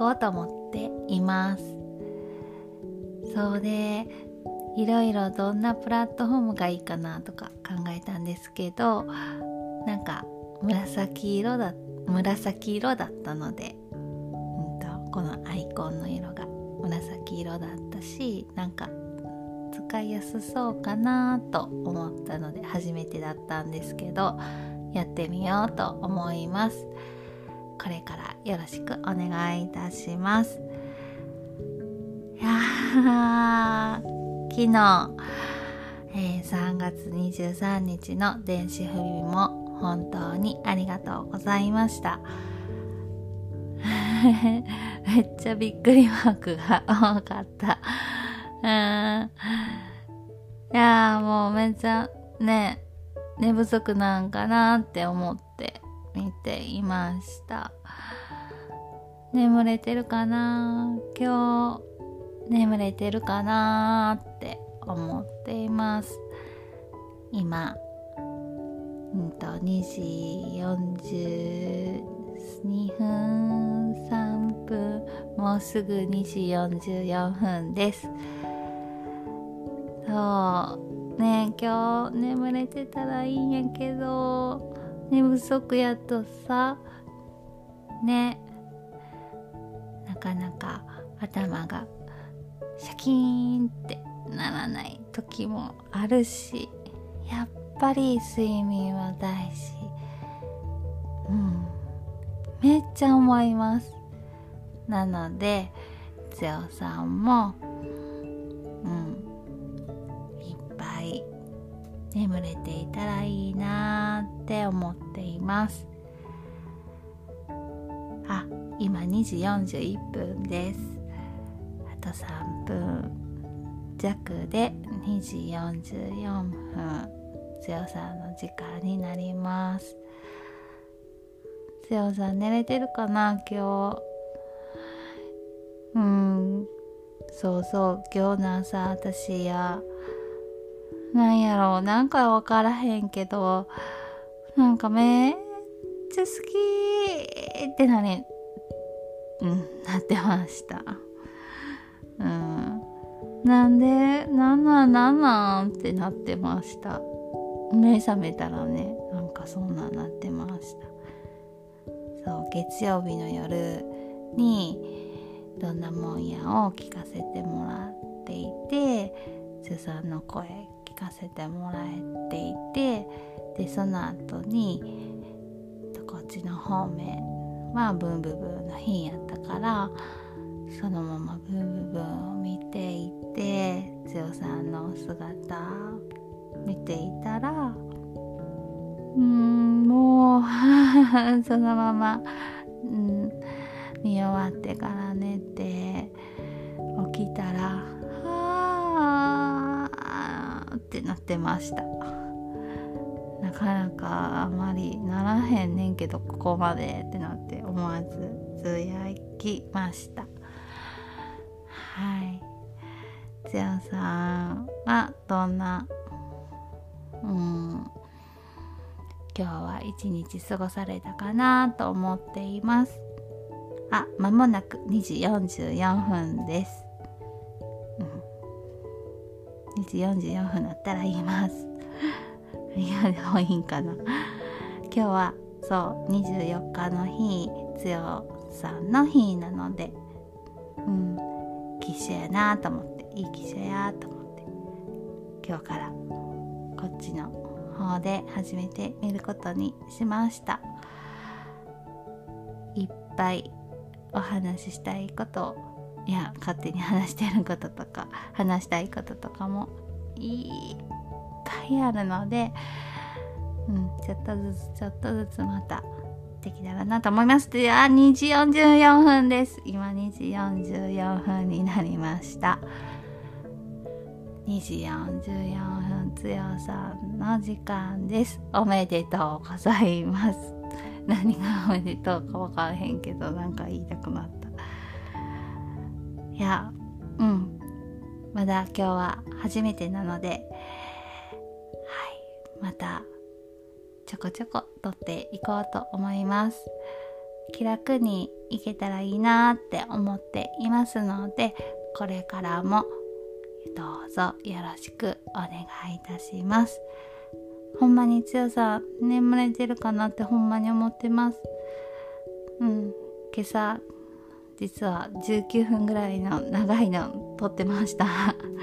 こうと思っています。そうでいろいろどんなプラットフォームがいいかなとか考えたんですけどなんか紫色だ紫色だったので、うんと、このアイコンの色が紫色だったしなんか使いやすそうかなと思ったので初めてだったんですけどやってみようと思います。これからよろしくお願いいたします。いや昨日、えー、3月23日の電子不備も本当にありがとうございました。めっちゃびっくりマークが多かった。うん。いやもうめっちゃね寝不足なんかなって思って。見ていました。眠れてるかな？今日眠れてるかなって思っています。今うんと2時42分3分もうすぐ2時44分です。そう。ね今日眠れてたらいいんやけど。寝不足やとさね。なかなか頭がシャキーンってならない時もあるしやっぱり睡眠は大事。うん。めっちゃ思います。なのでつよさんもうん。眠れていたらいいなって思っています。あ今2時41分です。あと3分弱で2時44分。強さんの時間になります。強さん寝れてるかな今日？うん。そうそう。今日の朝私やなんやろう、なんかわからへんけど、なんかめっちゃ好きってなに、うん、なってました。うん。なんで、なんなんなんなんってなってました。目覚めたらね、なんかそんなんなってました。そう、月曜日の夜に、どんなもんやを聞かせてもらっていて、スさんの声かせてもらえていてでその後にこっちの方面はブンブブーの日やったからそのままブンブブーを見ていて剛さんの姿見ていたらうんもう そのまま、うん、見終わってから寝て起きたらってなってました。なかなかあまりならへんねんけどここまでってなって思わずつやきました。はい。つやさんはどんなうん今日は一日過ごされたかなと思っています。あ、まもなく2時44分です。時44分だったら言います。いやでもいいんかな。今日はそう24日の日つよさんの日なのでうん騎手やなと思っていい騎手やと思って今日からこっちの方で始めてみることにしました。いっぱいお話ししたいことをいや勝手に話してることとか話したいこととかもいっぱいあるので、うん、ちょっとずつちょっとずつまたできたらなと思います。で、あ、2時44分です。今2時44分になりました。2時44分、つよさんの時間です。おめでとうございます。何がおめでとうかわからへんけど、なんか言いたくなった。いやうん。まだ今日は初めてなのではい。またちょこちょこ撮っていこうと思います。気楽にいけたらいいなって思っていますのでこれからもどうぞよろしくお願いいたします。ほんまに強さ眠れてるかなってほんまに思ってます。うん。今朝実は19分ぐらいの長いの撮ってました。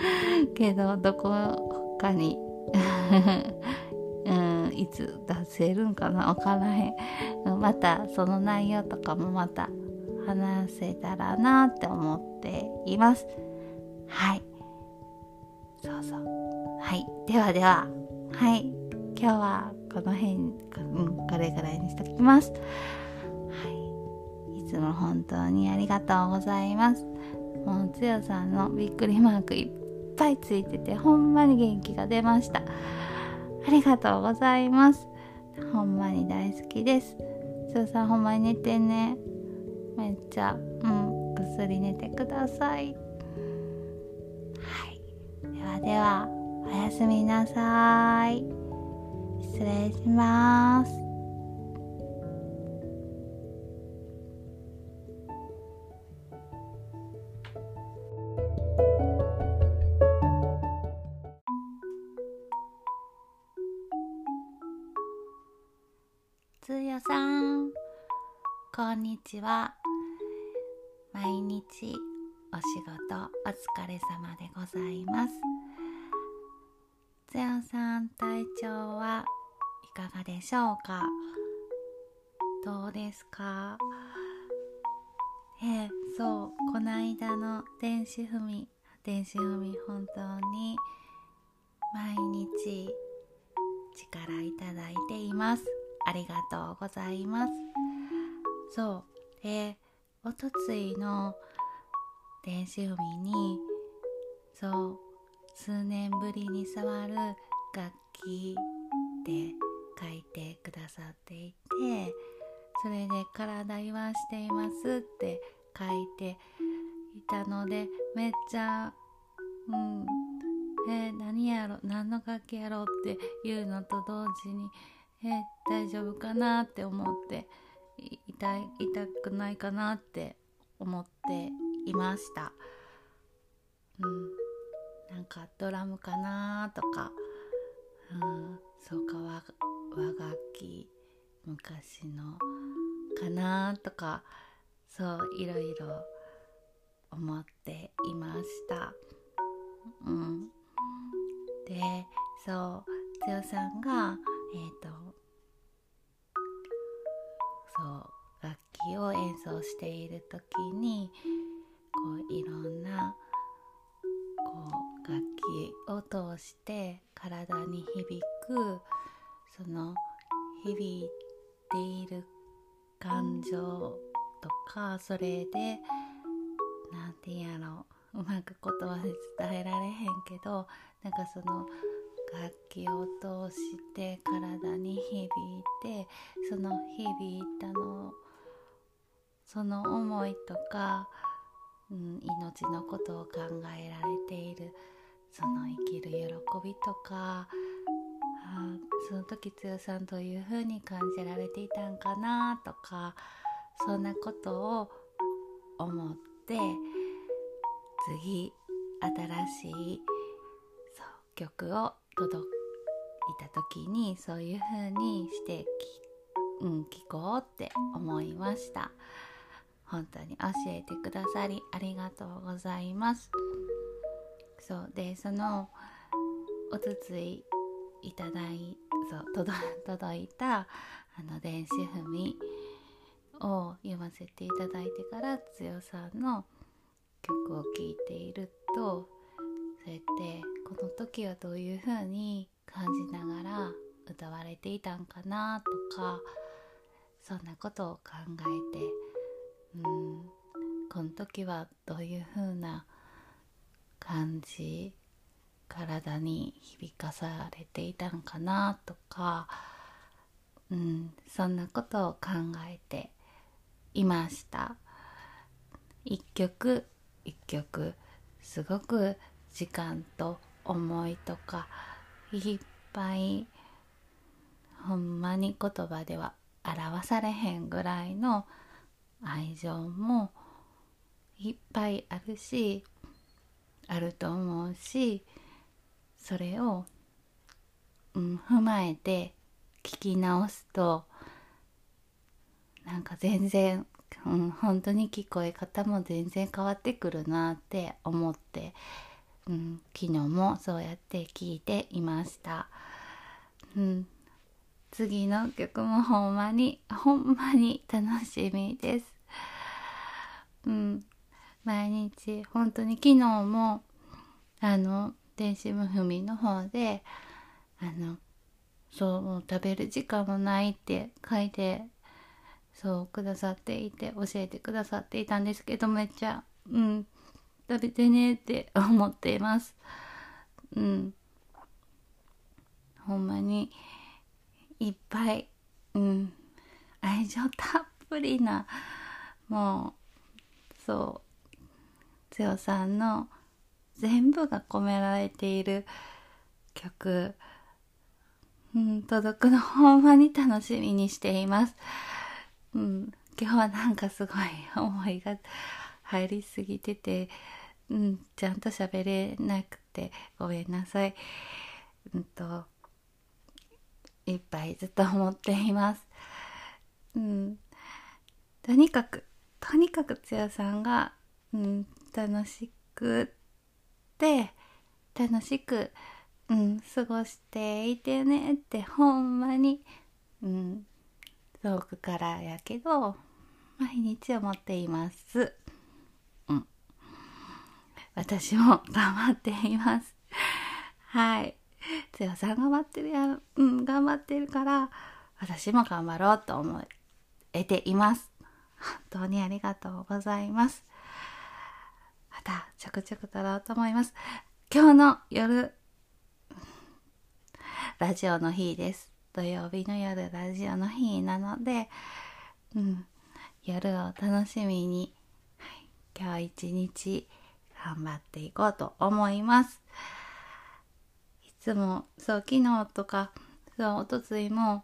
けどどこかに うんいつ出せるんかなわからへん。またその内容とかもまた話せたらなって思っています。はい。そうそう。はい。ではでは。はい。今日はこの辺、うん、これぐらいにしときます。つも本当にありがとうございます。もうつよさんのびっくりマークいっぱいついててほんまに元気が出ました。ありがとうございます。ほんまに大好きです。つよさんほんまに寝てね。めっちゃうんぐっすり寝てください。はい。ではではおやすみなさい。失礼します。こんにちは。毎日お仕事お疲れ様でございます。つやさん体調はいかがでしょうか？どうですか？えー、そうこないだの電子踏み電子踏み本当に毎日力いただいています。ありがとうございます。そうでおとついの電子踏みにそう数年ぶりに触る楽器で書いてくださっていてそれで「体言わしています」って書いていたのでめっちゃうんえー、何やろ何の楽器やろうっていうのと同時にえー、大丈夫かなって思って。痛い痛くないかなって思っていました。うん。なんかドラムかなとか。うん。そうか和和楽器昔のかなとか。そういろいろ思っていました。うん。でそうつよさんがえっ、ー、とそうを演奏している時にこういろんなこう楽器を通して体に響くその響いている感情とかそれで何て言うやろううまく言葉で伝えられへんけどなんかその楽器を通して体に響いてその響いたのその思いとか、うん、命のことを考えられているその生きる喜びとかあその時つよさんどういう風に感じられていたんかなとかそんなことを思って次新しいそう曲を届いた時にそういう風にしてき、うん、聞こうって思いました。本当に教えてくださりありがとうございます。そうでそのおとついいただいそう届いたあの電子踏みを読ませていただいてからつよさんの曲を聴いているとそうやってこの時はどういう風に感じながら歌われていたんかなとかそんなことを考えてうん。この時はどういう風な感じ体に響かされていたんかなとか、うん、そんなことを考えていました。一曲一曲すごく時間と思いとかいっぱいほんまに言葉では表されへんぐらいの愛情もいっぱいあるしあると思うしそれを、うん、踏まえて聞き直すとなんか全然、うん、本当に聞こえ方も全然変わってくるなって思って、うん、昨日もそうやって聞いていました。うん、次の曲もほんまにほんまに楽しみです。うん、毎日本当に昨日もあの電子ムフミの方であのそう食べる時間もないって書いてそうくださっていて教えてくださっていたんですけどめっちゃうん食べてねって 思っています。うん。ほんまにいっぱいうん愛情たっぷりなもうそう強さんの全部が込められている曲、うん、届くのほんまに楽しみにしています。うん、今日はなんかすごい思いが入りすぎてて、うん、ちゃんと喋れなくてごめんなさい。うんと、いっぱいずっと思っています。うん、とにかく、とにかくつやさんが、うん、楽しくって楽しく、うん、過ごしていてねってほんまに、うん、遠くからやけど毎日思っています。うん、私も頑張っています。はい。つよさん頑張ってるやうん、頑張ってるから、私も頑張ろうと思えています。本当にありがとうございます。またちょくちょく撮ろうと思います。今日の夜、ラジオの日です。土曜日の夜、ラジオの日なので、うん、夜を楽しみに、はい、今日一日頑張っていこうと思います。つも、そう、昨日とか、そう、おとついも、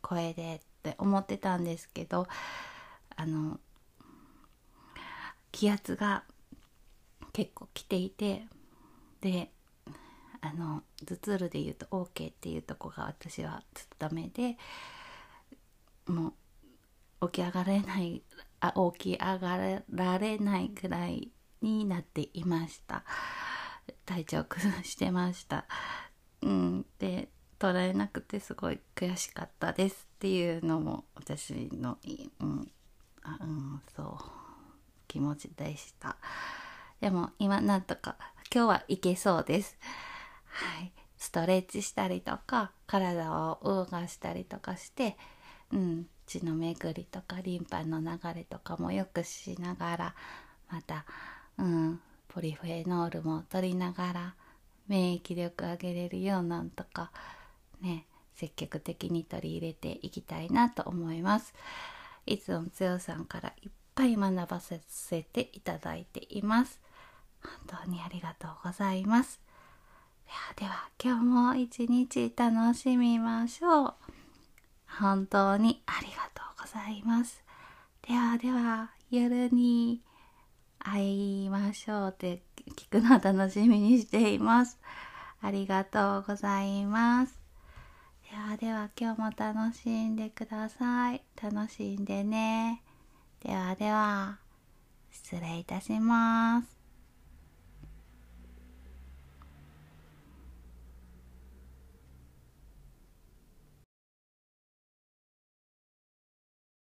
声でって思ってたんですけど、あの、気圧が結構来ていてであの頭痛るで言うと OK っていうとこが私はちょっとダメでもう起き上がれないあ起き上がられないくらいになっていました。体調崩してましたうんで捉えなくてすごい悔しかったですっていうのも私のうんあうんそう気持ちでした。でも今なんとか今日はいけそうです。はい。ストレッチしたりとか体を動かしたりとかして、うん、血の巡りとかリンパの流れとかもよくしながらまた、うん、ポリフェノールも取りながら免疫力上げれるようなんとかね積極的に取り入れていきたいなと思います。いつも強さんからいっぱい学ばせていただいています。本当にありがとうございます。ではでは今日も一日楽しみましょう。本当にありがとうございます。ではでは夜に会いましょうって聞くのを楽しみにしています。ありがとうございます。ではでは今日も楽しんでください。楽しんでね。ではでは、失礼いたします。